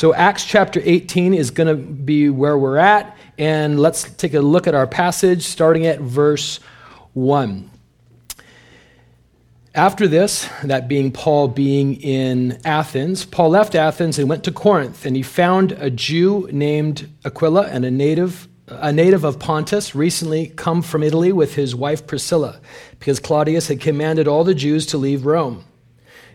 So, Acts chapter 18 is going to be where we're at, and let's take a look at our passage starting at verse 1. After this, that being Paul being in Athens, Paul left Athens and went to Corinth, and he found a Jew named Aquila and a native, a native of Pontus, recently come from Italy with his wife Priscilla, because Claudius had commanded all the Jews to leave Rome.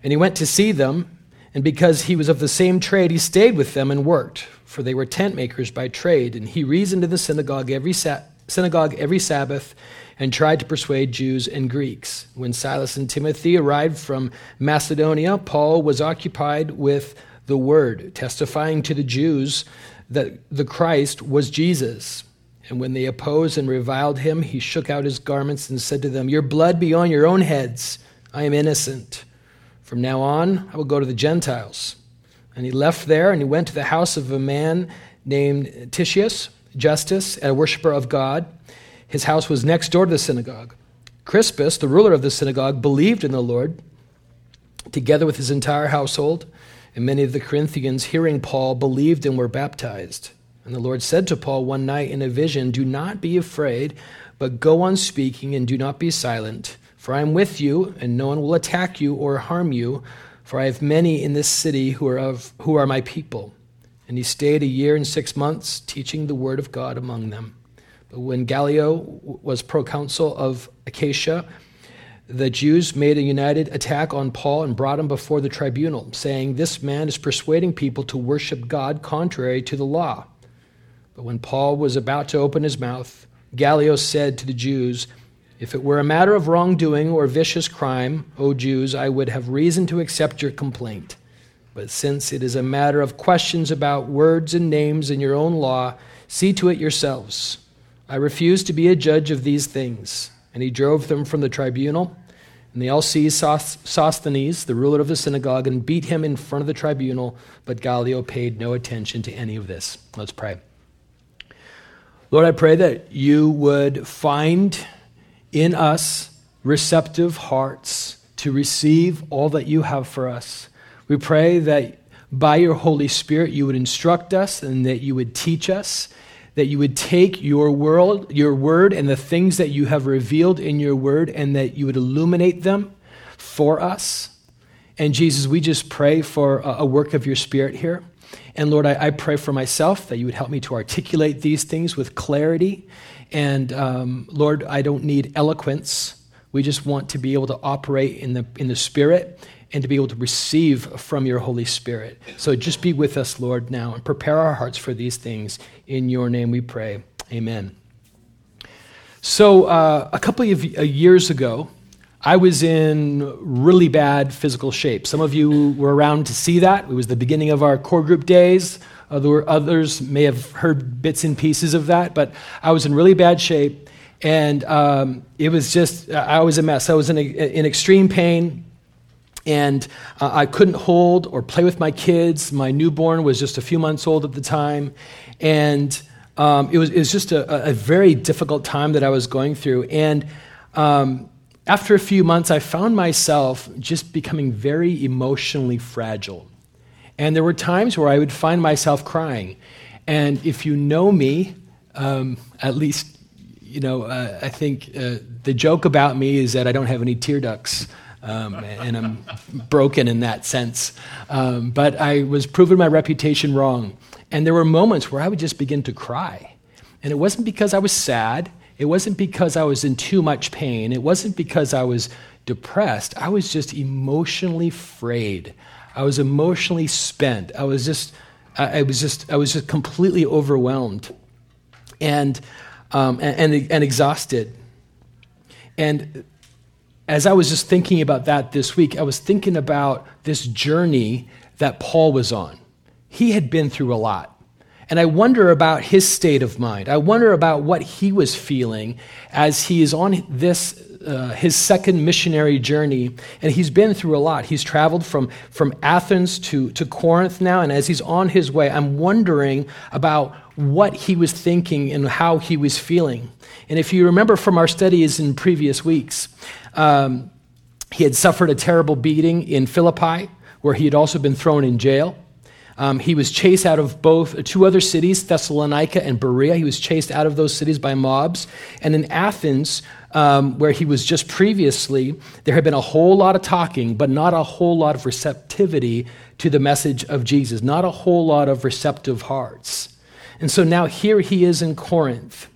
And he went to see them, and because he was of the same trade, he stayed with them and worked, for they were tent makers by trade. And he reasoned in the synagogue every, sa- synagogue every Sabbath and tried to persuade Jews and Greeks. When Silas and Timothy arrived from Macedonia, Paul was occupied with the word, testifying to the Jews that the Christ was Jesus. And when they opposed and reviled him, he shook out his garments and said to them, Your blood be on your own heads. I am innocent. From now on, I will go to the Gentiles. And he left there and he went to the house of a man named Titius Justus, a worshiper of God. His house was next door to the synagogue. Crispus, the ruler of the synagogue, believed in the Lord, together with his entire household. And many of the Corinthians, hearing Paul, believed and were baptized. And the Lord said to Paul one night in a vision, Do not be afraid, but go on speaking and do not be silent. For I am with you, and no one will attack you or harm you, for I have many in this city who are, of, who are my people. And he stayed a year and six months, teaching the word of God among them. But when Gallio was proconsul of Achaia, the Jews made a united attack on Paul and brought him before the tribunal, saying, This man is persuading people to worship God contrary to the law. But when Paul was about to open his mouth, Gallio said to the Jews, If it were a matter of wrongdoing or vicious crime, O Jews, I would have reason to accept your complaint. But since it is a matter of questions about words and names in your own law, see to it yourselves. I refuse to be a judge of these things. And he drove them from the tribunal. And they all seized Sosthenes, the ruler of the synagogue, and beat him in front of the tribunal. But Gallio paid no attention to any of this. Let's pray. Lord, I pray that you would find in us receptive hearts to receive all that you have for us. We pray that by your Holy Spirit you would instruct us and that you would teach us, that you would take your world, your word and the things that you have revealed in your word and that you would illuminate them for us. And Jesus, we just pray for a work of your spirit here. And Lord, I, I pray for myself that you would help me to articulate these things with clarity. And um, Lord, I don't need eloquence. We just want to be able to operate in the, in the Spirit and to be able to receive from your Holy Spirit. So just be with us, Lord, now and prepare our hearts for these things. In your name we pray. Amen. So, uh, a couple of years ago, I was in really bad physical shape. Some of you were around to see that. It was the beginning of our core group days. Other, others may have heard bits and pieces of that, but I was in really bad shape. And um, it was just, I was a mess. I was in, a, in extreme pain and uh, I couldn't hold or play with my kids. My newborn was just a few months old at the time, and um, it, was, it was just a, a, very difficult time that I was going through. And um, after a few months, I found myself just becoming very emotionally fragile. And there were times where I would find myself crying. And if you know me, um, at least, you know, uh, I think uh, the joke about me is that I don't have any tear ducts um, and I'm broken in that sense. Um, but I was proving my reputation wrong. And there were moments where I would just begin to cry. And it wasn't because I was sad, it wasn't because I was in too much pain, it wasn't because I was depressed. I was just emotionally frayed. I was emotionally spent. I was just, I, was just, I was just completely overwhelmed and, um, and, and, and exhausted. And as I was just thinking about that this week, I was thinking about this journey that Paul was on. He had been through a lot. And I wonder about his state of mind. I wonder about what he was feeling as he is on this, uh, his second missionary journey. And he's been through a lot. He's traveled from, from Athens to, to Corinth now. And as he's on his way, I'm wondering about what he was thinking and how he was feeling. And if you remember from our studies in previous weeks, um, he had suffered a terrible beating in Philippi, where he had also been thrown in jail. Um, he was chased out of both two other cities, Thessalonica and Berea. He was chased out of those cities by mobs. And in Athens, um, where he was just previously, there had been a whole lot of talking, but not a whole lot of receptivity to the message of Jesus, not a whole lot of receptive hearts. And so now here he is in Corinth.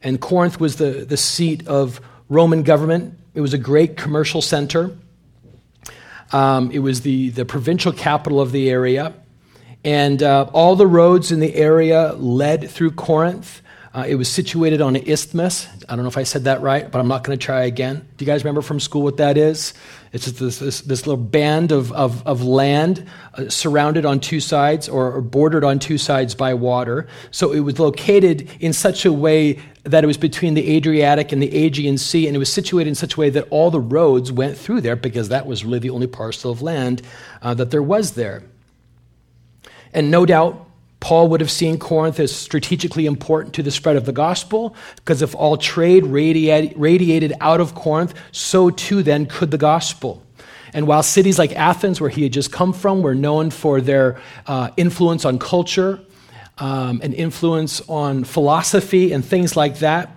And Corinth was the, the seat of Roman government, it was a great commercial center. Um, it was the, the provincial capital of the area. And uh, all the roads in the area led through Corinth. Uh, it was situated on an isthmus. I don't know if I said that right, but I'm not going to try again. Do you guys remember from school what that is? It's just this, this, this little band of, of, of land uh, surrounded on two sides or, or bordered on two sides by water. So it was located in such a way that it was between the Adriatic and the Aegean Sea, and it was situated in such a way that all the roads went through there because that was really the only parcel of land uh, that there was there. And no doubt, Paul would have seen Corinth as strategically important to the spread of the gospel, because if all trade radiated out of Corinth, so too then could the gospel. And while cities like Athens, where he had just come from, were known for their uh, influence on culture um, and influence on philosophy and things like that.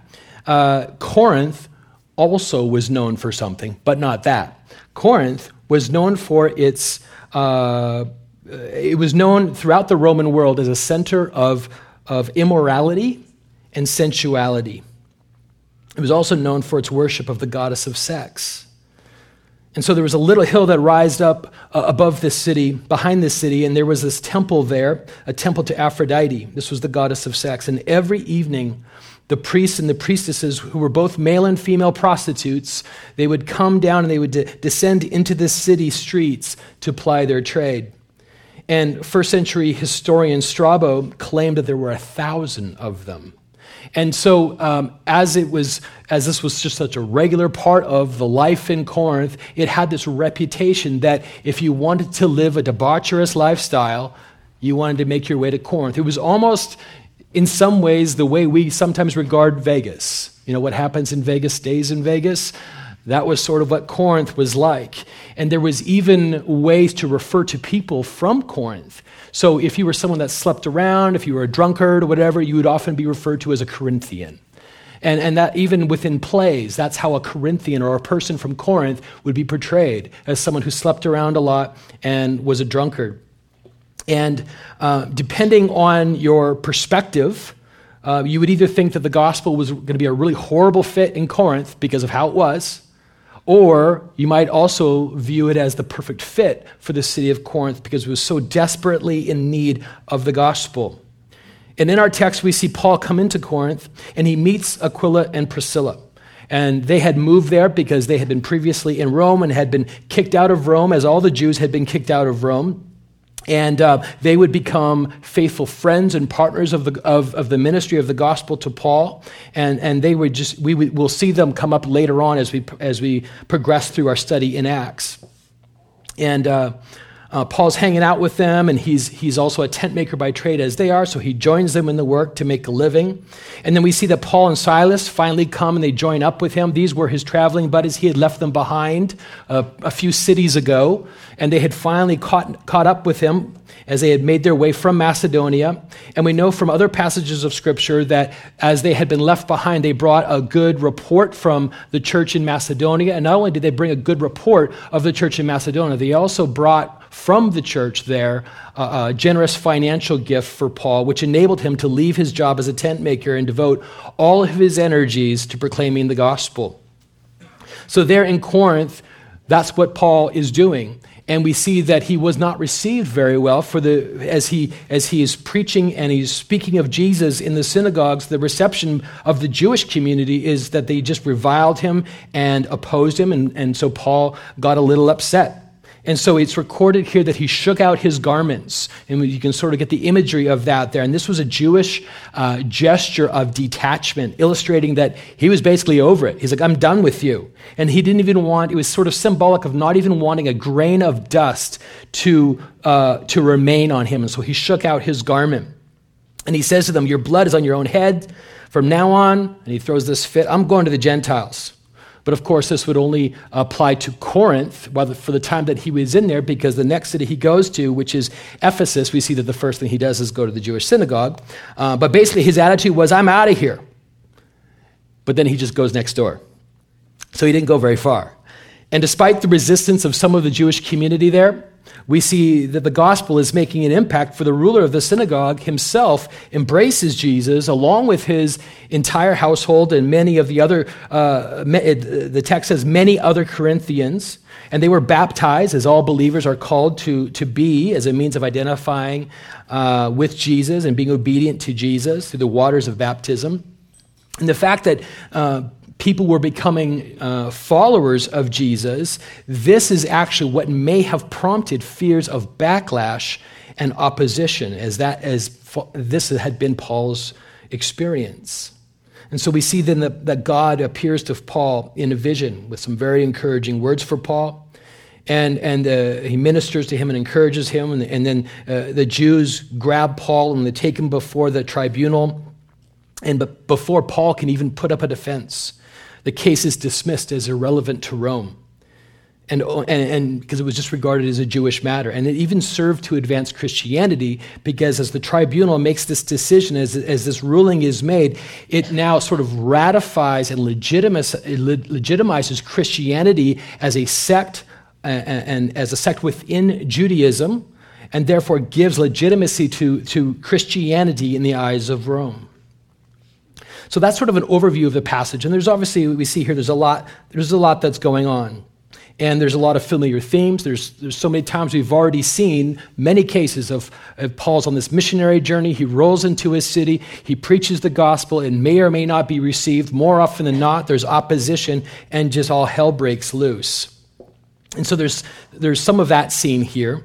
Uh, Corinth also was known for something, but not that. Corinth was known for its, uh, it was known throughout the Roman world as a center of, of immorality and sensuality. It was also known for its worship of the goddess of sex. And so there was a little hill that rised up uh, above this city, behind this city, and there was this temple there, a temple to Aphrodite. This was the goddess of sex. And every evening, the priests and the priestesses, who were both male and female prostitutes, they would come down and they would de- descend into the city streets to ply their trade. And first century historian Strabo claimed that there were a thousand of them. And so, um, as it was, as this was just such a regular part of the life in Corinth, it had this reputation that if you wanted to live a debaucherous lifestyle, you wanted to make your way to Corinth. It was almost, in some ways, the way we sometimes regard Vegas. You know, what happens in Vegas stays in Vegas. That was sort of what Corinth was like. And there was even ways to refer to people from Corinth. So if you were someone that slept around, if you were a drunkard or whatever, you would often be referred to as a Corinthian. And, and that even within plays, that's how a Corinthian or a person from Corinth would be portrayed as someone who slept around a lot and was a drunkard. And uh, depending on your perspective, uh, you would either think that the gospel was going to be a really horrible fit in Corinth because of how it was, or you might also view it as the perfect fit for the city of Corinth because it was so desperately in need of the gospel. And in our text, we see Paul come into Corinth and he meets Aquila and Priscilla. And they had moved there because they had been previously in Rome and had been kicked out of Rome, as all the Jews had been kicked out of Rome. And uh, they would become faithful friends and partners of the, of, of the ministry of the gospel to Paul. And, and they would just, we would, we'll see them come up later on as we, as we progress through our study in Acts. And uh, uh, Paul's hanging out with them, and he's, he's also a tent maker by trade as they are, so he joins them in the work to make a living. And then we see that Paul and Silas finally come and they join up with him. These were his traveling buddies. He had left them behind uh, a few cities ago, and they had finally caught, caught up with him as they had made their way from Macedonia. And we know from other passages of Scripture that as they had been left behind, they brought a good report from the church in Macedonia. And not only did they bring a good report of the church in Macedonia, they also brought from the church there a generous financial gift for Paul, which enabled him to leave his job as a tent maker and devote all of his energies to proclaiming the gospel. So, there in Corinth, that's what Paul is doing. And we see that he was not received very well for the, as, he, as he is preaching and he's speaking of Jesus in the synagogues. The reception of the Jewish community is that they just reviled him and opposed him. And, and so Paul got a little upset. And so it's recorded here that he shook out his garments. And you can sort of get the imagery of that there. And this was a Jewish uh, gesture of detachment, illustrating that he was basically over it. He's like, I'm done with you. And he didn't even want, it was sort of symbolic of not even wanting a grain of dust to, uh, to remain on him. And so he shook out his garment. And he says to them, Your blood is on your own head. From now on, and he throws this fit, I'm going to the Gentiles. But of course, this would only apply to Corinth for the time that he was in there, because the next city he goes to, which is Ephesus, we see that the first thing he does is go to the Jewish synagogue. Uh, but basically, his attitude was, I'm out of here. But then he just goes next door. So he didn't go very far. And despite the resistance of some of the Jewish community there, we see that the gospel is making an impact for the ruler of the synagogue himself embraces jesus along with his entire household and many of the other uh, the text says many other corinthians. And they were baptized as all believers are called to, to be as a means of identifying uh, with jesus and being obedient to jesus through the waters of baptism. And the fact that uh, people were becoming uh, followers of Jesus, this is actually what may have prompted fears of backlash and opposition, as that as this had been Paul's experience. And so we see then that, that God appears to Paul in a vision with some very encouraging words for Paul. And, and uh, he ministers to him and encourages him. And, and then uh, the Jews grab Paul and they take him before the tribunal. And before Paul can even put up a defense, the case is dismissed as irrelevant to Rome. And, and, because it was just regarded as a Jewish matter. And it even served to advance Christianity because as the tribunal makes this decision, as, as this ruling is made, it now sort of ratifies and legitimizes Christianity as a sect and, and as a sect within Judaism, and therefore gives legitimacy to, to Christianity in the eyes of Rome. So that's sort of an overview of the passage. And there's obviously, we see here, there's a lot, there's a lot that's going on. And there's a lot of familiar themes. There's, there's so many times we've already seen many cases of, of Paul's on this missionary journey. He rolls into his city, he preaches the gospel, and may or may not be received. More often than not, there's opposition, and just all hell breaks loose. And so there's, there's some of that scene here.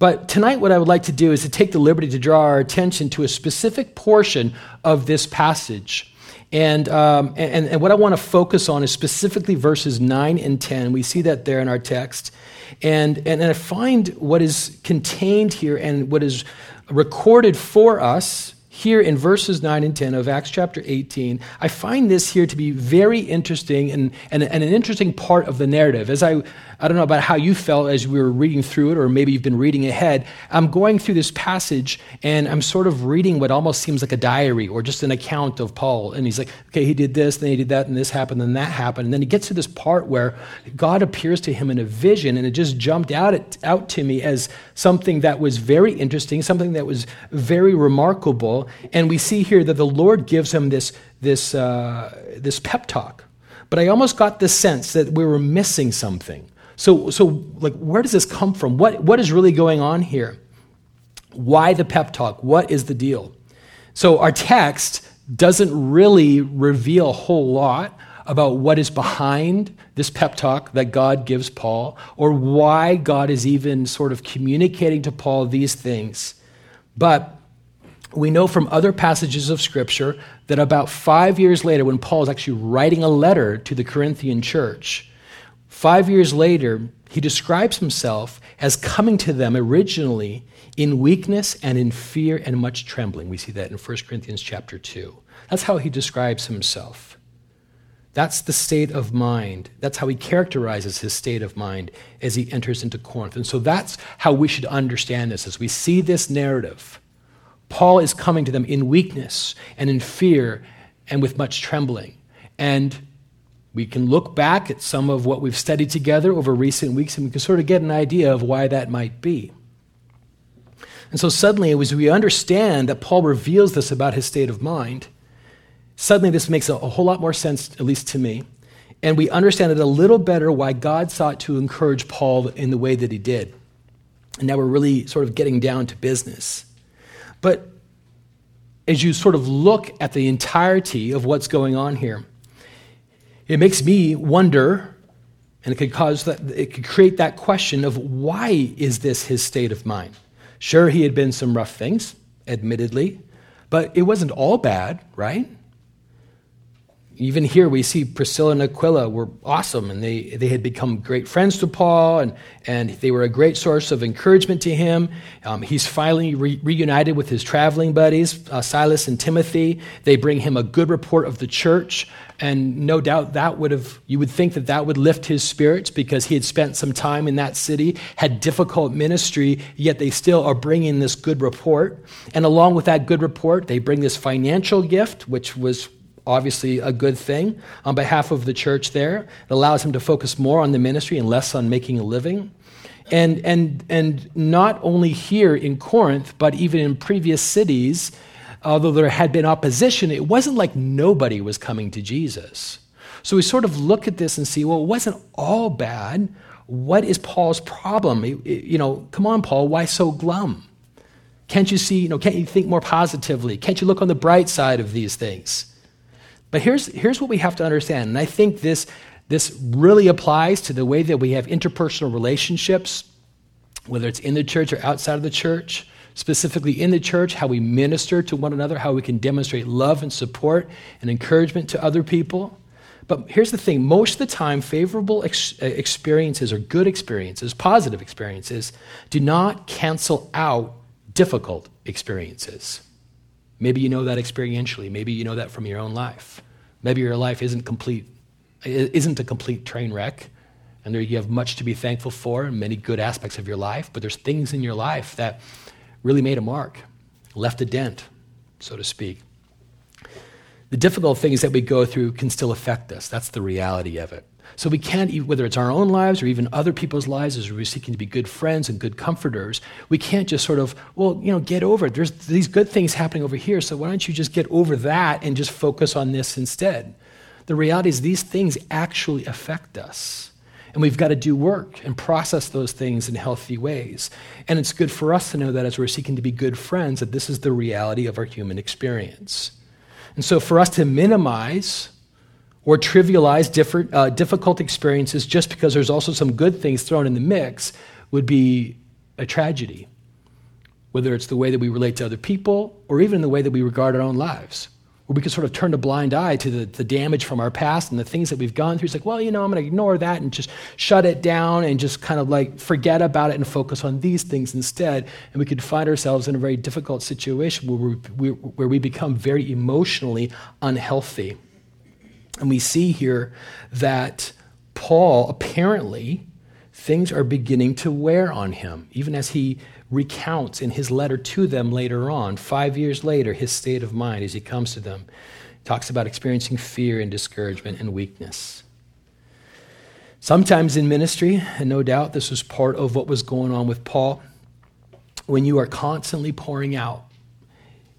But tonight, what I would like to do is to take the liberty to draw our attention to a specific portion of this passage. And, um, and, and what I want to focus on is specifically verses 9 and 10. We see that there in our text. And, and, and I find what is contained here and what is recorded for us here in verses 9 and 10 of Acts chapter 18, I find this here to be very interesting and, and, and, an interesting part of the narrative. As I I don't know about how you felt as we were reading through it, or maybe you've been reading ahead. I'm going through this passage and I'm sort of reading what almost seems like a diary or just an account of Paul. And he's like, okay, he did this, then he did that, and this happened, and that happened. And then he gets to this part where God appears to him in a vision, and it just jumped out, out to me as something that was very interesting, something that was very remarkable. And we see here that the Lord gives him this, this, uh, this pep talk. But I almost got the sense that we were missing something. So, so like, where does this come from? What, what is really going on here? Why the pep talk? What is the deal? So, our text doesn't really reveal a whole lot about what is behind this pep talk that God gives Paul or why God is even sort of communicating to Paul these things. But we know from other passages of Scripture that about five years later, when Paul is actually writing a letter to the Corinthian church, Five years later, he describes himself as coming to them originally in weakness and in fear and much trembling. We see that in 1 Corinthians chapter 2. That's how he describes himself. That's the state of mind. That's how he characterizes his state of mind as he enters into Corinth. And so that's how we should understand this as we see this narrative. Paul is coming to them in weakness and in fear and with much trembling. And we can look back at some of what we've studied together over recent weeks and we can sort of get an idea of why that might be. And so suddenly, as we understand that Paul reveals this about his state of mind, suddenly this makes a, whole lot more sense, at least to me. And we understand it a little better why God sought to encourage Paul in the way that he did. And now we're really sort of getting down to business. But as you sort of look at the entirety of what's going on here, it makes me wonder, and it could cause that, it could create that question of why is this his state of mind? Sure, he had been some rough things, admittedly, but it wasn't all bad, right? Even here we see Priscilla and Aquila were awesome and they, they had become great friends to Paul and, and they were a great source of encouragement to him. Um, he's finally re- reunited with his traveling buddies, uh, Silas and Timothy. They bring him a good report of the church and no doubt that would have, you would think that that would lift his spirits because he had spent some time in that city, had difficult ministry, yet they still are bringing this good report. And along with that good report, they bring this financial gift, which was obviously a good thing on behalf of the church there. It allows him to focus more on the ministry and less on making a living. And, and, and not only here in Corinth, but even in previous cities, although there had been opposition, it wasn't like nobody was coming to Jesus. So we sort of look at this and see, well, it wasn't all bad. What is Paul's problem? You know, come on, Paul, why so glum? Can't you see, you know, can't you think more positively? Can't you look on the bright side of these things? But here's, here's what we have to understand, and I think this, this really applies to the way that we have interpersonal relationships, whether it's in the church or outside of the church, specifically in the church, how we minister to one another, how we can demonstrate love and support and encouragement to other people. But here's the thing most of the time, favorable ex- uh, experiences or good experiences, positive experiences, do not cancel out difficult experiences. Maybe you know that experientially. Maybe you know that from your own life. Maybe your life isn't complete, isn't a complete train wreck, and there you have much to be thankful for and many good aspects of your life. But there's things in your life that really made a mark, left a dent, so to speak. The difficult things that we go through can still affect us. That's the reality of it. So we can't, whether it's our own lives or even other people's lives, as we're seeking to be good friends and good comforters, we can't just sort of, well, you know, get over it. There's these good things happening over here, so why don't you just get over that and just focus on this instead? The reality is these things actually affect us. And we've got to do work and process those things in healthy ways. And it's good for us to know that as we're seeking to be good friends, that this is the reality of our human experience. And so for us to minimize or trivialize different, uh, difficult experiences just because there's also some good things thrown in the mix would be a tragedy, whether it's the way that we relate to other people or even the way that we regard our own lives. Where we can sort of turn a blind eye to the, the damage from our past and the things that we've gone through. It's like, well, you know, I'm going to ignore that and just shut it down and just kind of like forget about it and focus on these things instead. And we could find ourselves in a very difficult situation where we, where we become very emotionally unhealthy. And we see here that Paul apparently things are beginning to wear on him, even as he recounts in his letter to them later on, five years later, his state of mind as he comes to them. He talks about experiencing fear and discouragement and weakness. Sometimes in ministry, and no doubt this was part of what was going on with Paul, when you are constantly pouring out,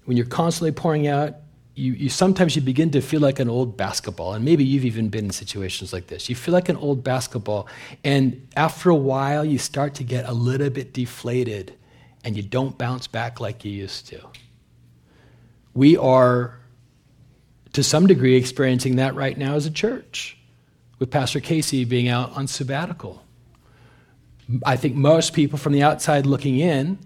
when you're constantly pouring out, you, you sometimes you begin to feel like an old basketball and maybe you've even been in situations like this. You feel like an old basketball and after a while you start to get a little bit deflated and you don't bounce back like you used to. We are to some degree experiencing that right now as a church with pastor casey being out on sabbatical. I think most people from the outside looking in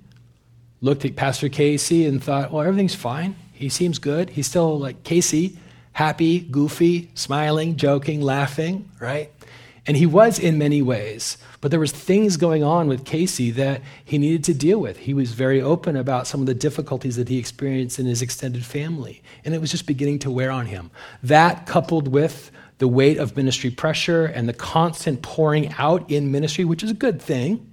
looked at pastor casey and thought well everything's fine he seems good. He's still like Casey, happy, goofy, smiling, joking, laughing, right? And he was in many ways, but there was things going on with Casey that he needed to deal with. He was very open about some of the difficulties that he experienced in his extended family, and it was just beginning to wear on him. That coupled with the weight of ministry pressure and the constant pouring out in ministry, which is a good thing,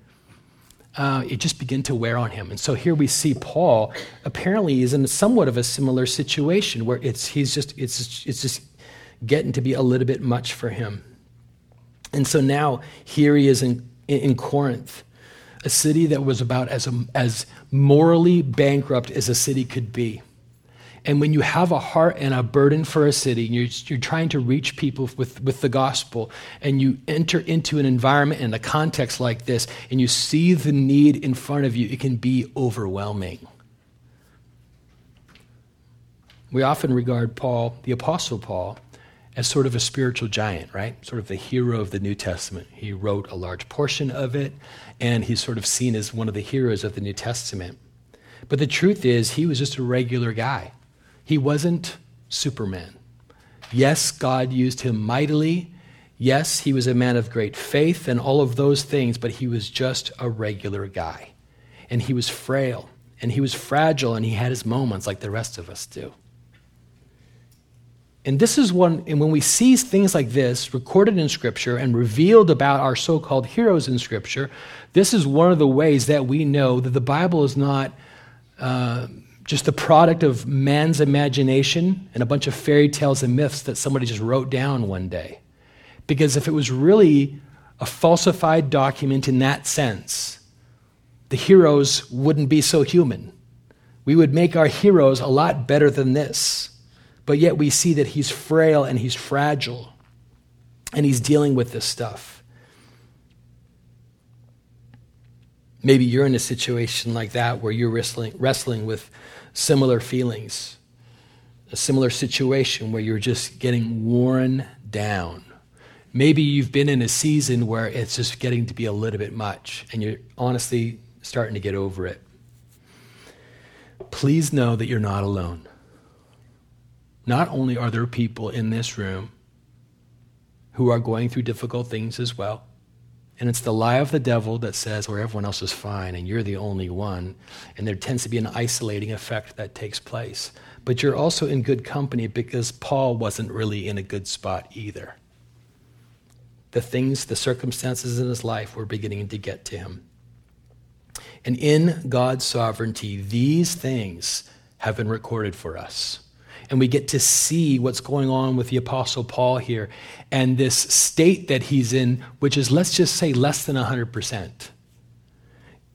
uh, it just began to wear on him. And so here we see Paul apparently is in somewhat of a similar situation where it's he's just it's it's just getting to be a little bit much for him. And so now here he is in in Corinth, a city that was about as as morally bankrupt as a city could be. And when you have a heart and a burden for a city, and you're, you're trying to reach people with, with the gospel, and you enter into an environment and a context like this, and you see the need in front of you, it can be overwhelming. We often regard Paul, the Apostle Paul, as sort of a spiritual giant, right? Sort of the hero of the New Testament. He wrote a large portion of it, and he's sort of seen as one of the heroes of the New Testament. But the truth is, he was just a regular guy. He wasn't Superman. Yes, God used him mightily. Yes, he was a man of great faith and all of those things, but he was just a regular guy. And he was frail and he was fragile and he had his moments like the rest of us do. And this is one, and when we see things like this recorded in Scripture and revealed about our so called heroes in Scripture, this is one of the ways that we know that the Bible is not uh, just the product of man's imagination and a bunch of fairy tales and myths that somebody just wrote down one day. Because if it was really a falsified document in that sense, the heroes wouldn't be so human. We would make our heroes a lot better than this. But yet we see that he's frail and he's fragile and he's dealing with this stuff. Maybe you're in a situation like that where you're wrestling, wrestling with similar feelings, a similar situation where you're just getting worn down. Maybe you've been in a season where it's just getting to be a little bit much and you're honestly starting to get over it. Please know that you're not alone not only are there people in this room who are going through difficult things as well, and it's the lie of the devil that says, where everyone else is fine and you're the only one. And there tends to be an isolating effect that takes place. But you're also in good company because Paul wasn't really in a good spot either. The things, the circumstances in his life were beginning to get to him. And in God's sovereignty, these things have been recorded for us and we get to see what's going on with the Apostle Paul here and this state that he's in, which is, let's just say, less than 100%.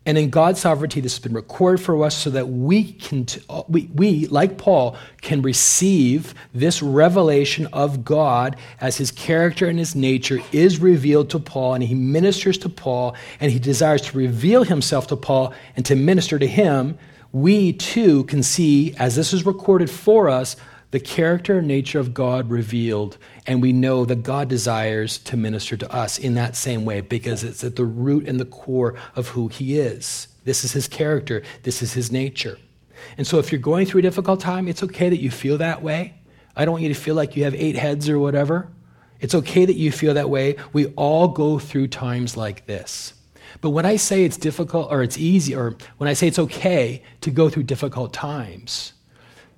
And in God's sovereignty, this has been recorded for us so that we can, uh, we, we, like Paul, can receive this revelation of God as his character and his nature is revealed to Paul, and he ministers to Paul, and he desires to reveal himself to Paul and to minister to him we too can see, as this is recorded for us, the character and nature of God revealed, and we know that God desires to minister to us in that same way because it's at the root and the core of who He is. This is His character, this is His nature. And so, if you're going through a difficult time, it's okay that you feel that way. I don't want you to feel like you have eight heads or whatever. It's okay that you feel that way. We all go through times like this. But when I say it's difficult or it's easy, or when I say it's okay to go through difficult times,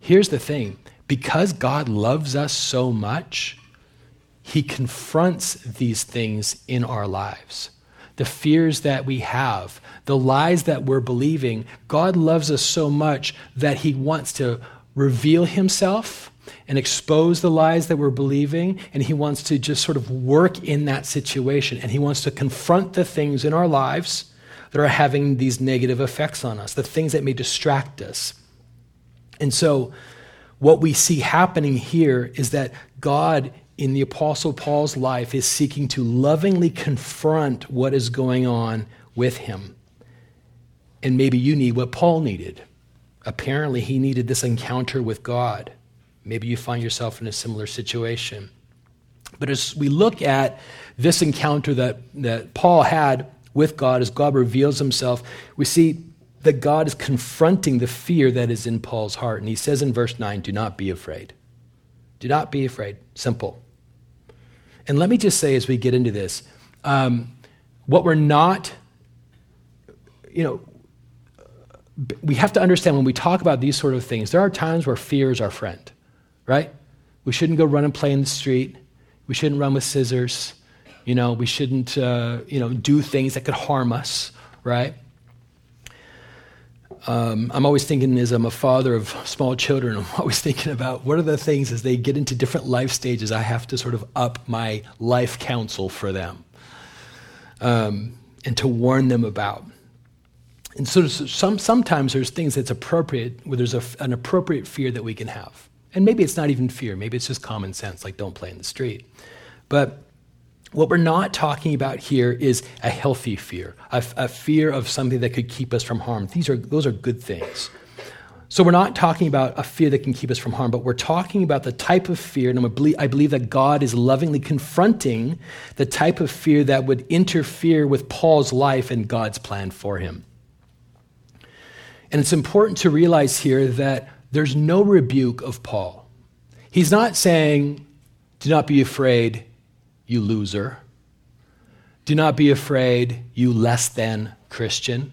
here's the thing because God loves us so much, He confronts these things in our lives. The fears that we have, the lies that we're believing, God loves us so much that He wants to reveal Himself and expose the lies that we're believing. And he wants to just sort of work in that situation. And he wants to confront the things in our lives that are having these negative effects on us, the things that may distract us. And so, what we see happening here is that God, in the Apostle Paul's life, is seeking to lovingly confront what is going on with him. And maybe you need what Paul needed. Apparently, he needed this encounter with God. Maybe you find yourself in a similar situation. But as we look at this encounter that, that Paul had with God, as God reveals himself, we see that God is confronting the fear that is in Paul's heart. And he says in verse 9, Do not be afraid. Do not be afraid. Simple. And let me just say as we get into this, um, what we're not, you know, we have to understand when we talk about these sort of things, there are times where fear is our friend right? We shouldn't go run and play in the street. We shouldn't run with scissors. You know, we shouldn't, uh, you know, do things that could harm us, right? Um, I'm always thinking, as I'm a father of small children, I'm always thinking about what are the things as they get into different life stages, I have to sort of up my life counsel for them um, and to warn them about. And so some, sometimes there's things that's appropriate, where there's a, an appropriate fear that we can have. And maybe it's not even fear, maybe it's just common sense, like don't play in the street. But what we're not talking about here is a healthy fear, a, a fear of something that could keep us from harm. These are, those are good things. So we're not talking about a fear that can keep us from harm, but we're talking about the type of fear, and I believe that God is lovingly confronting the type of fear that would interfere with Paul's life and God's plan for him. And it's important to realize here that there's no rebuke of Paul. He's not saying, Do not be afraid, you loser. Do not be afraid, you less than Christian.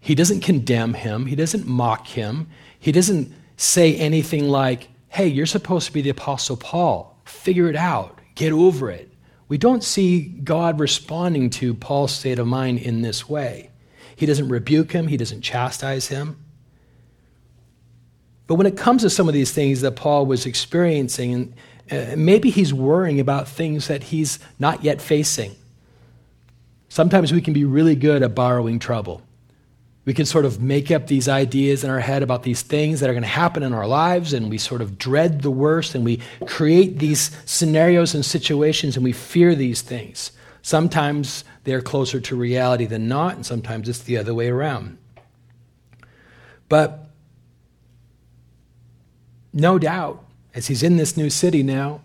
He doesn't condemn him, he doesn't mock him, he doesn't say anything like, hey, you're supposed to be the Apostle Paul. Figure it out, get over it. We don't see God responding to Paul's state of mind in this way. He doesn't rebuke him, he doesn't chastise him. But when it comes to some of these things that Paul was experiencing, uh, maybe he's worrying about things that he's not yet facing. Sometimes we can be really good at borrowing trouble. We can sort of make up these ideas in our head about these things that are going to happen in our lives, and we sort of dread the worst, and we create these scenarios and situations, and we fear these things. Sometimes they're closer to reality than not, and sometimes it's the other way around. But no doubt, as he's in this new city now,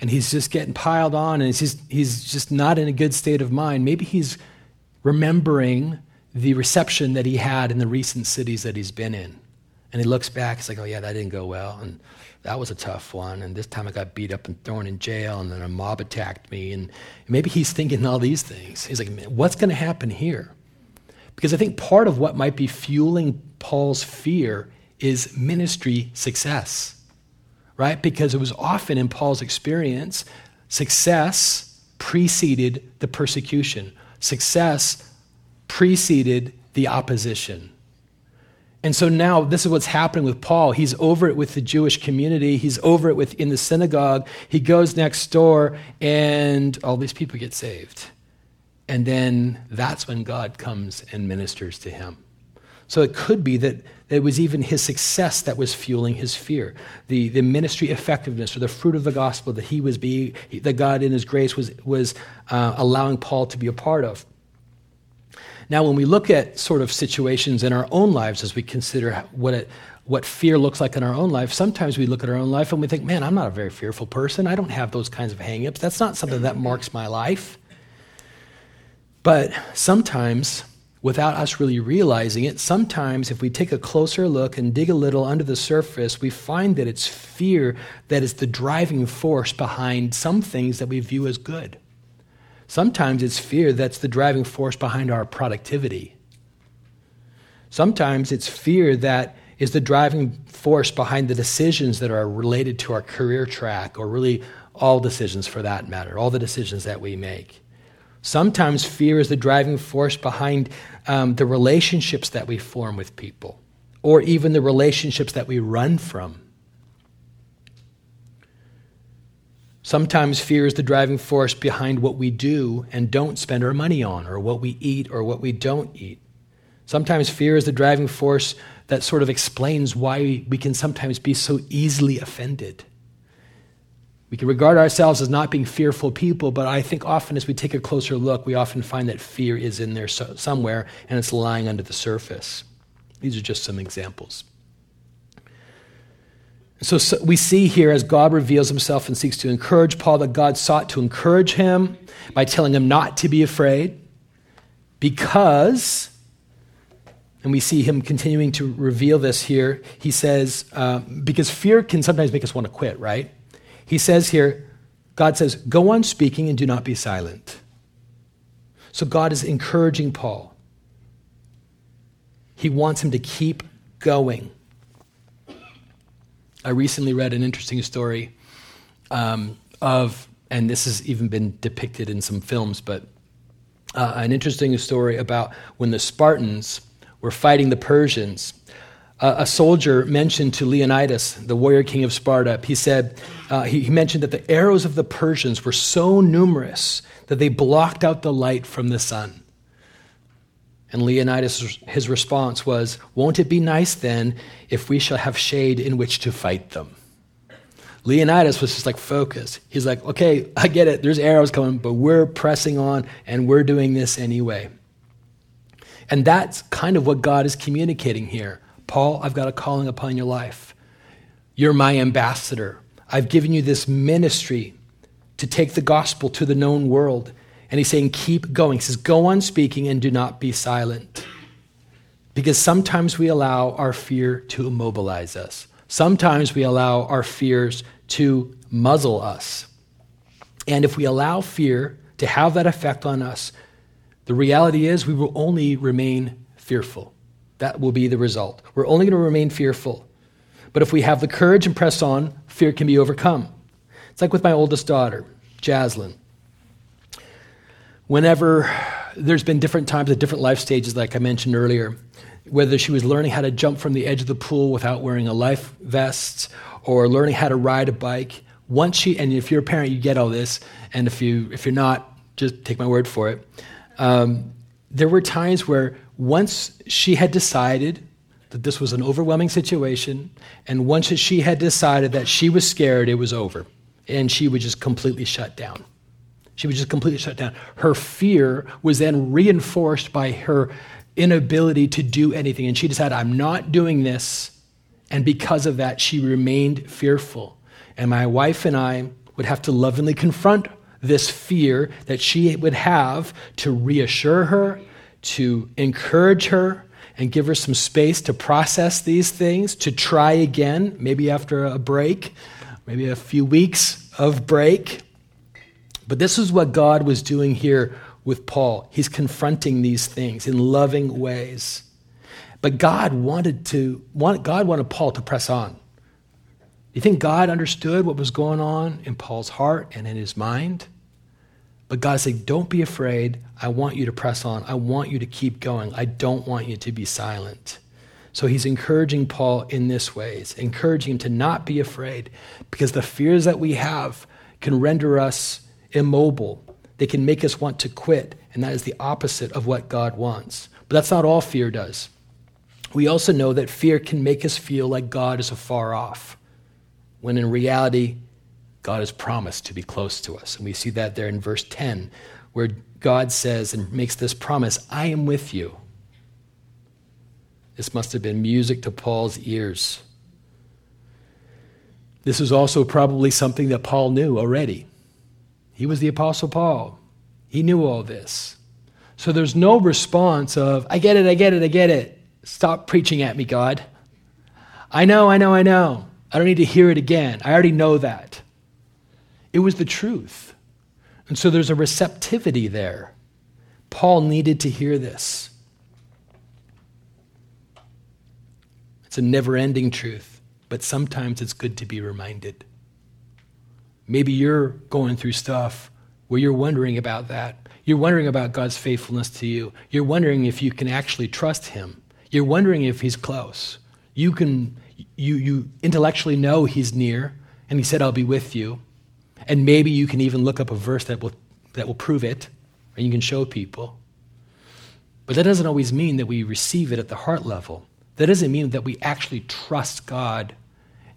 and he's just getting piled on and he's, he's just not in a good state of mind. Maybe he's remembering the reception that he had in the recent cities that he's been in. And he looks back, he's like, oh, yeah, that didn't go well. And that was a tough one. And this time I got beat up and thrown in jail, and then a mob attacked me. And maybe he's thinking all these things. He's like, what's going to happen here? Because I think part of what might be fueling Paul's fear is ministry success right? Because it was often in Paul's experience, success preceded the persecution, success preceded the opposition. And so now this is what's happening with Paul. He's over it with the Jewish community. He's over it with in the synagogue. He goes next door and all these people get saved. And then that's when God comes and ministers to him. So it could be that it was even his success that was fueling his fear. The, the ministry effectiveness or the fruit of the gospel that he was being, that God in his grace was, was uh, allowing Paul to be a part of. Now, when we look at sort of situations in our own lives as we consider what, it, what fear looks like in our own life, sometimes we look at our own life and we think, man, I'm not a very fearful person. I don't have those kinds of hangups. That's not something that marks my life. But sometimes without us really realizing it, sometimes if we take a closer look and dig a little under the surface, we find that it's fear that is the driving force behind some things that we view as good. Sometimes it's fear that's the driving force behind our productivity. Sometimes it's fear that is the driving force behind the decisions that are related to our career track, or really all decisions for that matter, all the decisions that we make. Sometimes fear is the driving force behind um, the relationships that we form with people, or even the relationships that we run from. Sometimes fear is the driving force behind what we do and don't spend our money on, or what we eat or what we don't eat. Sometimes fear is the driving force that sort of explains why we can sometimes be so easily offended. We can regard ourselves as not being fearful people, but I think often as we take a closer look, we often find that fear is in there so, somewhere and it's lying under the surface. These are just some examples. So, so, we see here as God reveals himself and seeks to encourage Paul that God sought to encourage him by telling him not to be afraid because, and we see him continuing to reveal this here, he says, uh, because fear can sometimes make us want to quit, right? He says here, God says, Go on speaking and do not be silent. So God is encouraging Paul. He wants him to keep going. I recently read an interesting story um, of, and this has even been depicted in some films, but uh, an interesting story about when the Spartans were fighting the Persians a soldier mentioned to Leonidas, the warrior king of Sparta, he said, uh, he, he mentioned that the arrows of the Persians were so numerous that they blocked out the light from the sun. And Leonidas, his response was, Won't it be nice then if we shall have shade in which to fight them? Leonidas was just like focused. He's like, okay, I get it. There's arrows coming, but we're pressing on and we're doing this anyway. And that's kind of what God is communicating here. Paul, I've got a calling upon your life. You're my ambassador. I've given you this ministry to take the gospel to the known world. And he's saying, keep going. He says, go on speaking and do not be silent. Because sometimes we allow our fear to immobilize us. Sometimes we allow our fears to muzzle us. And if we allow fear to have that effect on us, the reality is we will only remain fearful. That will be the result. We're only going to remain fearful. But if we have the courage and press on, fear can be overcome. It's like with my oldest daughter, Jaslyn. Whenever there's been different times at different life stages, like I mentioned earlier, whether she was learning how to jump from the edge of the pool without wearing a life vest or learning how to ride a bike, once she, and if you're a parent, you get all this, and if, you, if you're not, just take my word for it. Um, there were times where once she had decided that this was an overwhelming situation, and once she had decided that she was scared, it was over. And she would just completely shut down. She would just completely shut down. Her fear was then reinforced by her inability to do anything. And she decided, I'm not doing this. And because of that, she remained fearful. And my wife and I would have to lovingly confront this fear that she would have to reassure her, to encourage her, and give her some space to process these things, to try again, maybe after a break, maybe a few weeks of break. But this is what God was doing here with Paul. He's confronting these things in loving ways. But God wanted to God wanted Paul to press on. You think God understood what was going on in Paul's heart and in his mind? But God said, Don't be afraid. I want you to press on. I want you to keep going. I don't want you to be silent. So he's encouraging Paul in this ways, encouraging him to not be afraid, because the fears that we have can render us immobile they can make us want to quit, and that is the opposite of what God wants. But that's not all fear does. We also know that fear can make us feel like God is afar off, when in reality, God has promised to be close to us. And we see that there in verse 10, where God says and makes this promise I am with you. This must have been music to Paul's ears. This is also probably something that Paul knew already. He was the Apostle Paul. He knew all this. So there's no response of, I get it, I get it, I get it. Stop preaching at me, God. I know, I know, I know. I don't need to hear it again. I already know that. It was the truth. And so there's a receptivity there. Paul needed to hear this. It's a never ending truth, but sometimes it's good to be reminded. Maybe you're going through stuff where you're wondering about that. You're wondering about God's faithfulness to you. You're wondering if you can actually trust Him. You're wondering if He's close. You can, you, you intellectually know He's near, and He said, I'll be with you. And maybe you can even look up a verse that will, that will prove it, and you can show people. But that doesn't always mean that we receive it at the heart level. That doesn't mean that we actually trust God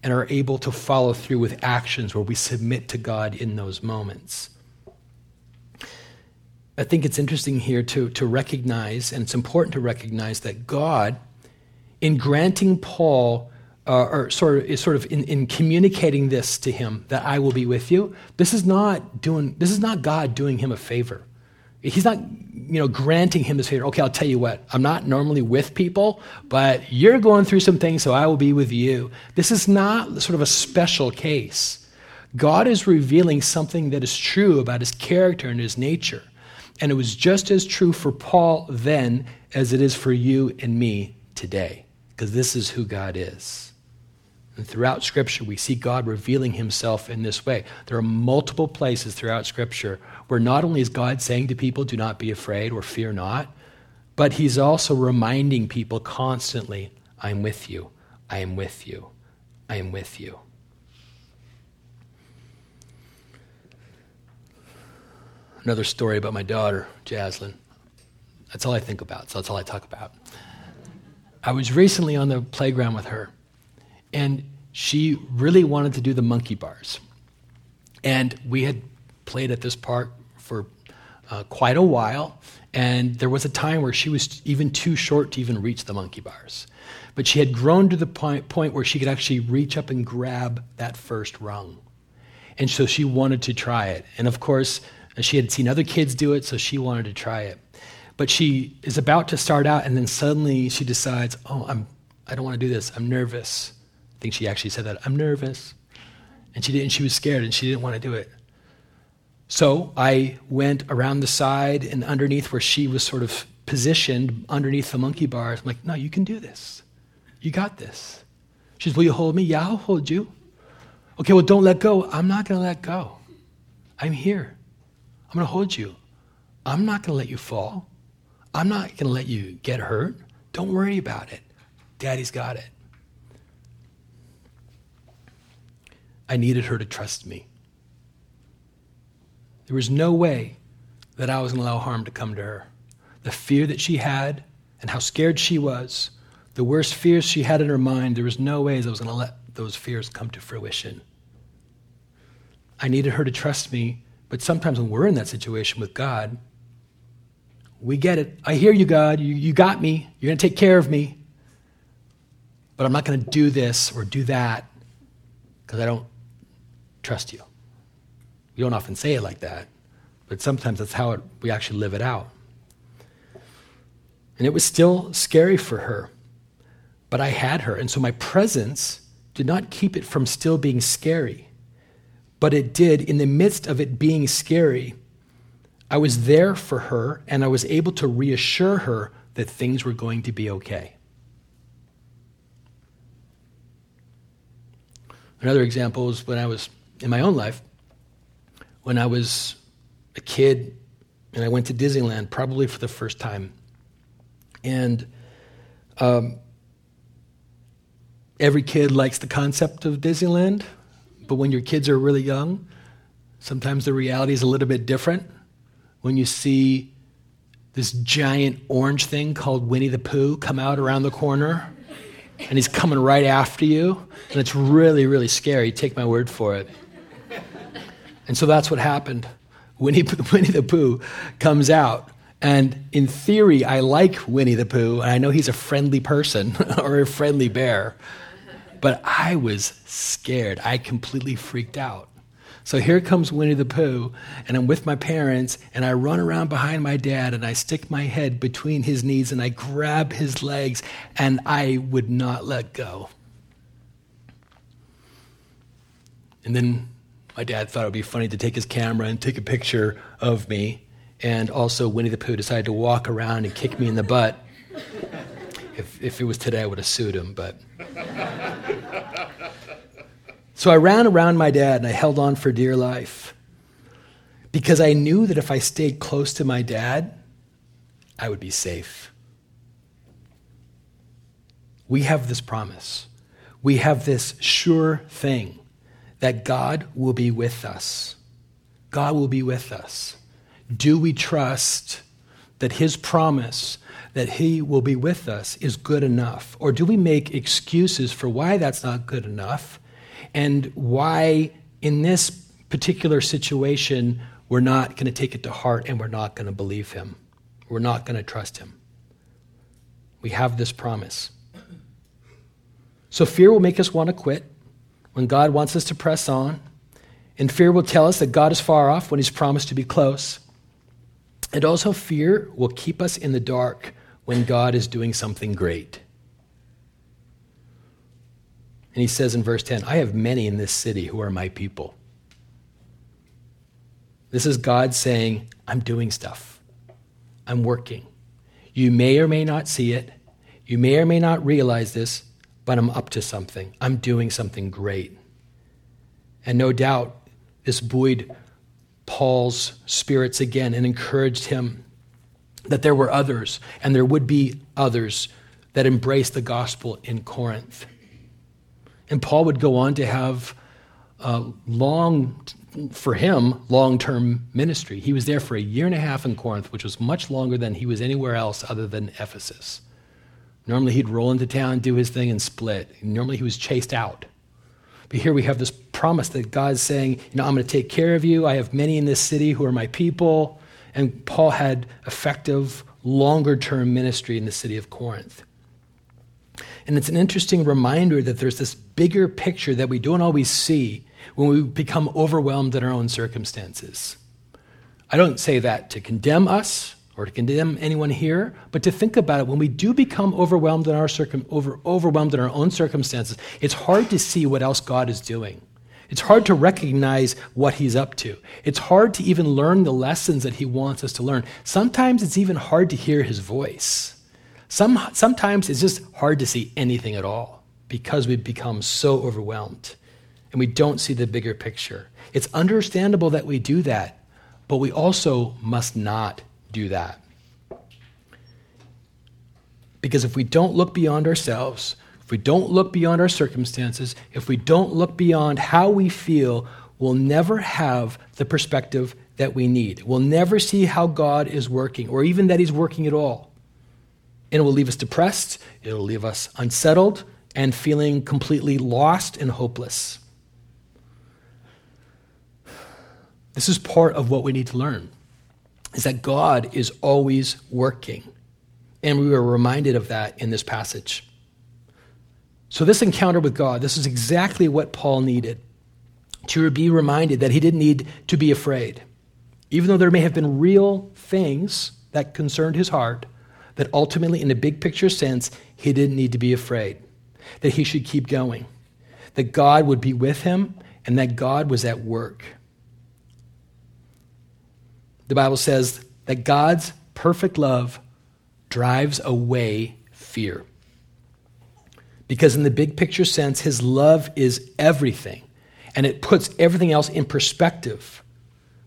and are able to follow through with actions where we submit to God in those moments. I think it's interesting here to, to recognize, and it's important to recognize that God, in granting Paul, uh, or sort of, is sort of in, in communicating this to him, that I will be with you, this is not doing, this is not God doing him a favor. He's not, you know, granting him this favor. Okay, I'll tell you what. I'm not normally with people, but you're going through some things, so I will be with you. This is not sort of a special case. God is revealing something that is true about his character and his nature. And it was just as true for Paul then as it is for you and me today, because this is who God is. And throughout Scripture, we see God revealing himself in this way. There are multiple places throughout Scripture where not only is God saying to people, do not be afraid or fear not, but he's also reminding people constantly, I am with you, I am with you, I am with you. Another story about my daughter, Jaslyn. That's all I think about, so that's all I talk about. I was recently on the playground with her and she really wanted to do the monkey bars. And we had played at this park for uh, quite a while, and there was a time where she was even too short to even reach the monkey bars. But she had grown to the point, point where she could actually reach up and grab that first rung. And so she wanted to try it. And of course, she had seen other kids do it, so she wanted to try it. But she is about to start out, and then suddenly she decides, oh, I'm, I don't want to do this. I'm nervous. I think she actually said that. I'm nervous. And she didn't, she was scared and she didn't want to do it. So I went around the side and underneath where she was sort of positioned underneath the monkey bars. I'm like, no, you can do this. You got this. She says, Will you hold me? Yeah, I'll hold you. Okay, well, don't let go. I'm not going to let go. I'm here. I'm going to hold you. I'm not going to let you fall. I'm not going to let you get hurt. Don't worry about it. Daddy's got it. I needed her to trust me. There was no way that I was going to allow harm to come to her. The fear that she had and how scared she was, the worst fears she had in her mind, there was no ways I was going to let those fears come to fruition. I needed her to trust me, but sometimes when we're in that situation with God, we get it. I hear you, God. You, you got me. You're going to take care of me. But I'm not going to do this or do that because I don't trust you. We don't often say it like that, but sometimes that's how it, we actually live it out. And it was still scary for her, but I had her. And so my presence did not keep it from still being scary but it did, in the midst of it being scary, I was there for her and I was able to reassure her that things were going to be okay. Another example is when I was in my own life, when I was a kid and I went to Disneyland, probably for the first time. And um, every kid likes the concept of Disneyland. But when your kids are really young, sometimes the reality is a little bit different. When you see this giant orange thing called Winnie the Pooh come out around the corner, and he's coming right after you, and it's really, really scary. Take my word for it. And so that's what happened. Winnie, Winnie the Pooh comes out. And in theory, I like Winnie the Pooh, and I know he's a friendly person or a friendly bear. But I was scared. I completely freaked out. So here comes Winnie the Pooh, and I'm with my parents, and I run around behind my dad, and I stick my head between his knees, and I grab his legs, and I would not let go. And then my dad thought it would be funny to take his camera and take a picture of me. And also, Winnie the Pooh decided to walk around and kick me in the butt. If, if it was today, I would have sued him, but. So I ran around my dad and I held on for dear life because I knew that if I stayed close to my dad, I would be safe. We have this promise. We have this sure thing that God will be with us. God will be with us. Do we trust that His promise that He will be with us is good enough? Or do we make excuses for why that's not good enough and why, in this particular situation, we're not going to take it to heart and we're not going to believe Him? We're not going to trust Him. We have this promise. So fear will make us want to quit when God wants us to press on. And fear will tell us that God is far off when He's promised to be close. And also, fear will keep us in the dark when God is doing something great. And he says in verse 10 I have many in this city who are my people. This is God saying, I'm doing stuff, I'm working. You may or may not see it, you may or may not realize this, but I'm up to something. I'm doing something great. And no doubt, this buoyed Paul's spirits again and encouraged him that there were others, and there would be others that embraced the gospel in Corinth. And Paul would go on to have a long, for him, long term ministry. He was there for a year and a half in Corinth, which was much longer than he was anywhere else other than Ephesus. Normally he'd roll into town, do his thing, and split. Normally he was chased out. But here we have this promise that God's saying, you know, I'm going to take care of you. I have many in this city who are my people. And Paul had effective, longer term ministry in the city of Corinth. And it's an interesting reminder that there's this bigger picture that we don't always see when we become overwhelmed in our own circumstances. I don't say that to condemn us or to condemn anyone here, but to think about it when we do become overwhelmed in our circum- over, overwhelmed in our own circumstances, it's hard to see what else God is doing. It's hard to recognize what he's up to. It's hard to even learn the lessons that he wants us to learn. Sometimes it's even hard to hear his voice. Some, sometimes it's just hard to see anything at all because we've become so overwhelmed and we don't see the bigger picture. It's understandable that we do that, but we also must not do that. Because if we don't look beyond ourselves, if we don't look beyond our circumstances, if we don't look beyond how we feel, we'll never have the perspective that we need. We'll never see how God is working, or even that He's working at all. And it will leave us depressed, it'll leave us unsettled, and feeling completely lost and hopeless. This is part of what we need to learn is that God is always working. And we were reminded of that in this passage. So, this encounter with God, this is exactly what Paul needed to be reminded that he didn't need to be afraid. Even though there may have been real things that concerned his heart, that ultimately, in a big picture sense, he didn't need to be afraid, that he should keep going, that God would be with him, and that God was at work. The Bible says that God's perfect love drives away fear. Because, in the big picture sense, his love is everything, and it puts everything else in perspective.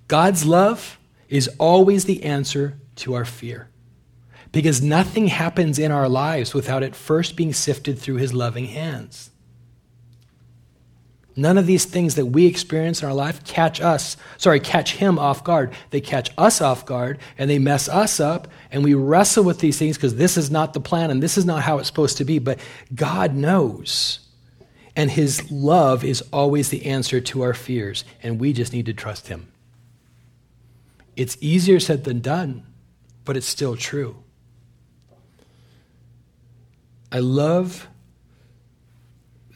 God's love is always the answer to our fear. Because nothing happens in our lives without it first being sifted through his loving hands. None of these things that we experience in our life catch us, sorry, catch him off guard. They catch us off guard and they mess us up, and we wrestle with these things because this is not the plan and this is not how it's supposed to be. But God knows, and his love is always the answer to our fears, and we just need to trust him. It's easier said than done, but it's still true. I love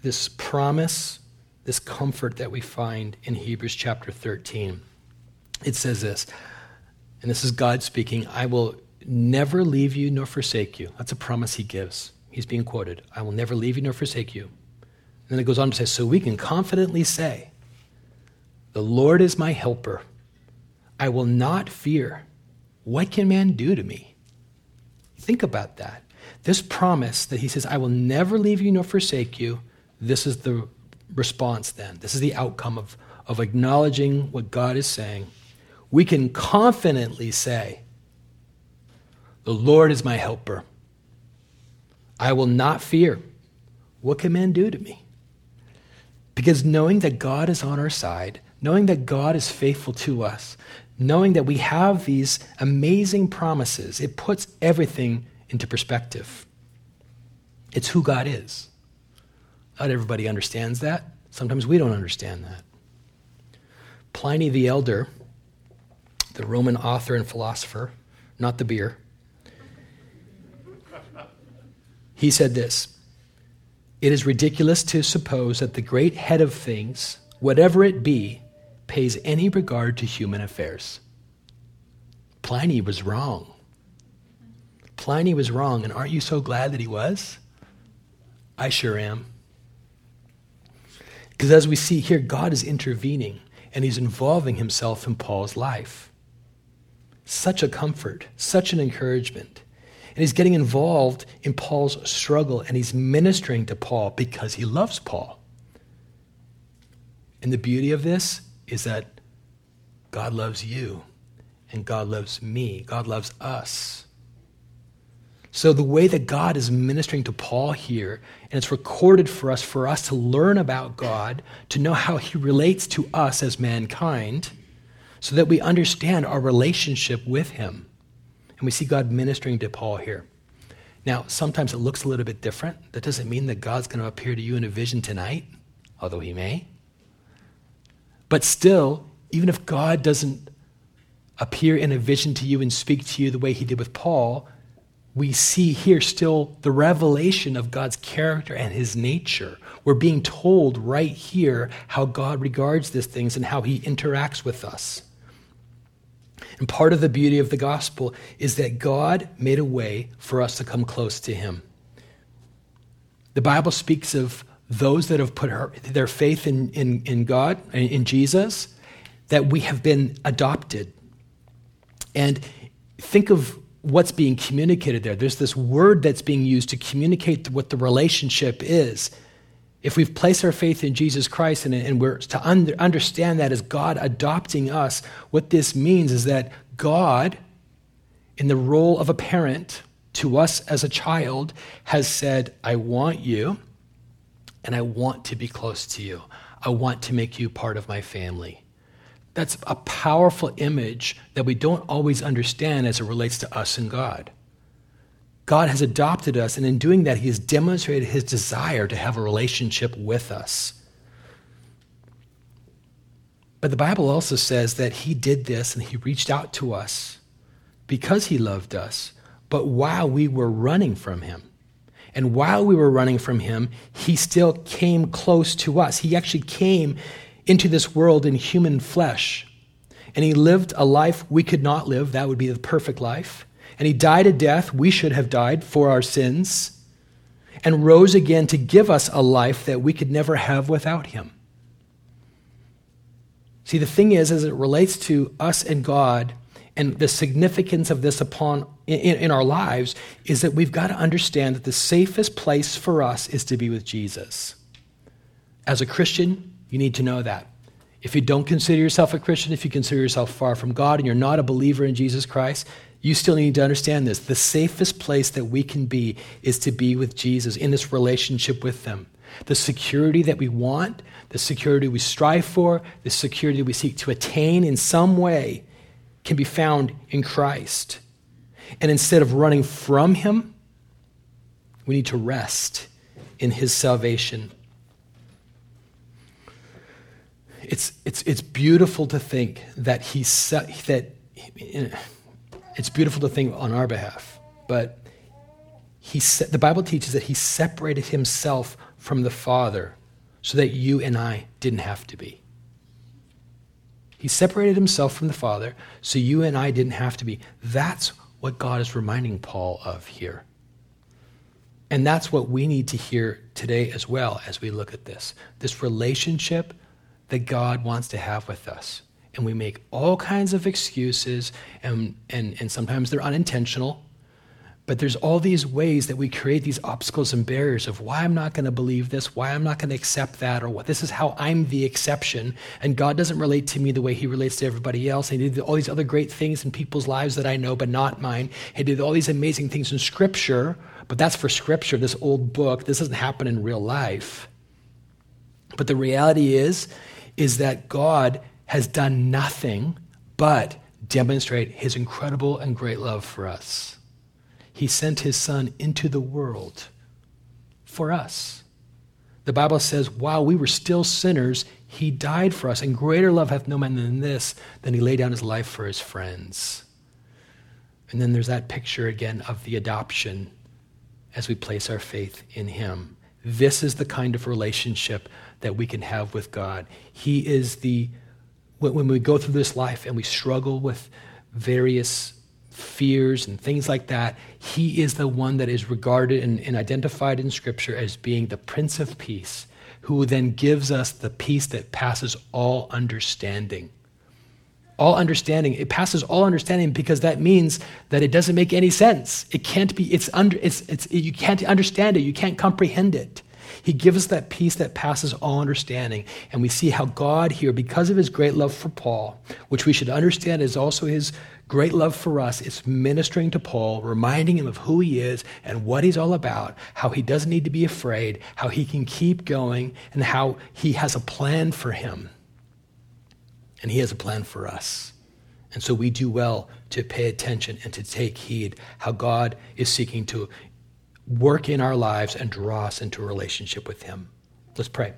this promise this comfort that we find in Hebrews chapter 13. It says this, and this is God speaking I will never leave you nor forsake you. That's a promise he gives. He's being quoted I will never leave you nor forsake you. And then it goes on to say, So we can confidently say, The Lord is my helper. I will not fear. What can man do to me? Think about that. This promise that he says, I will never leave you nor forsake you, this is the response then. This is the outcome of, of acknowledging what God is saying. We can confidently say, The Lord is my helper. I will not fear. What can man do to me? Because knowing that God is on our side, knowing that God is faithful to us, knowing that we have these amazing promises, it puts everything into perspective. It's who God is. Not everybody understands that. Sometimes we don't understand that. Pliny the Elder, the Roman author and philosopher, not the beer, he said this It is ridiculous to suppose that the great head of things, whatever it be, pays any regard to human affairs. Pliny was wrong. Pliny was wrong, and aren't you so glad that he was? I sure am. Because as we see here, God is intervening and he's involving himself in Paul's life. Such a comfort, such an encouragement. And he's getting involved in Paul's struggle and he's ministering to Paul because he loves Paul. And the beauty of this is that God loves you and God loves me. God loves us. So, the way that God is ministering to Paul here, and it's recorded for us, for us to learn about God, to know how he relates to us as mankind, so that we understand our relationship with him. And we see God ministering to Paul here. Now, sometimes it looks a little bit different. That doesn't mean that God's going to appear to you in a vision tonight, although he may. But still, even if God doesn't appear in a vision to you and speak to you the way he did with Paul, we see here still the revelation of God's character and his nature. We're being told right here how God regards these things and how he interacts with us. And part of the beauty of the gospel is that God made a way for us to come close to him. The Bible speaks of those that have put her, their faith in, in, in God, in Jesus, that we have been adopted. And think of what's being communicated there. There's this word that's being used to communicate what the relationship is. If we've placed our faith in Jesus Christ and, and we're to under, understand that as God adopting us, what this means is that God, in the role of a parent to us as a child, has said, I want you and I want to be close to you. I want to make you part of my family. That's a powerful image that we don't always understand as it relates to us and God. God has adopted us, and in doing that, He has demonstrated His desire to have a relationship with us. But the Bible also says that He did this and He reached out to us because He loved us, but while we were running from Him. And while we were running from him, he still came close to us. He actually came into this world in human flesh. And he lived a life we could not live. That would be the perfect life. And he died a death we should have died for our sins. And rose again to give us a life that we could never have without him. See, the thing is, as it relates to us and God, and the significance of this upon in, in, our lives is that we've got to understand that the safest place for us is to be with Jesus. As a Christian, you need to know that. If you don't consider yourself a Christian, if you consider yourself far from God and you're not a believer in Jesus Christ, you still need to understand this. The safest place that we can be is to be with Jesus in this relationship with them. The security that we want, the security we strive for, the security we seek to attain in some way can be found in Christ. And instead of running from Him, we need to rest in His salvation. It's, it's, it's beautiful to think that He that it's beautiful to think on our behalf, but he the Bible teaches that He separated Himself from the Father so that you and I didn't have to be. He separated himself from the Father so you and I didn't have to be. That's what God is reminding Paul of here. And that's what we need to hear today as well as we look at this this relationship that God wants to have with us. And we make all kinds of excuses, and, and, and sometimes they're unintentional. But there's all these ways that we create these obstacles and barriers of why I'm not going to believe this, why I'm not going to accept that, or what this is how I'm the exception. And God doesn't relate to me the way He relates to everybody else. He did all these other great things in people's lives that I know, but not mine. He did all these amazing things in Scripture, but that's for Scripture, this old book. This doesn't happen in real life. But the reality is, is that God has done nothing but demonstrate His incredible and great love for us he sent his son into the world for us. The Bible says, while we were still sinners, he died for us. And greater love hath no man than this, than he laid down his life for his friends. And then there's that picture again of the adoption as we place our faith in him. This is the kind of relationship that we can have with God. He is the, when we go through this life and we struggle with various fears and things like that, he is the one that is regarded and, and, identified in Scripture as being the Prince of Peace, who then gives us the peace that passes all understanding. All understanding, it passes all understanding because that means that it doesn't make any sense. It can't be, it's under, it's, it's, you can't understand it, you can't comprehend it. He gives us that peace that passes all understanding. And we see how God here, because of his great love for Paul, which we should understand is also his great love for us, is ministering to Paul, reminding him of who he is and what he's all about, how he doesn't need to be afraid, how he can keep going, and how he has a plan for him. And he has a plan for us. And so we do well to pay attention and to take heed how God is seeking to work in our lives and draw us into a relationship with Him. Let's pray.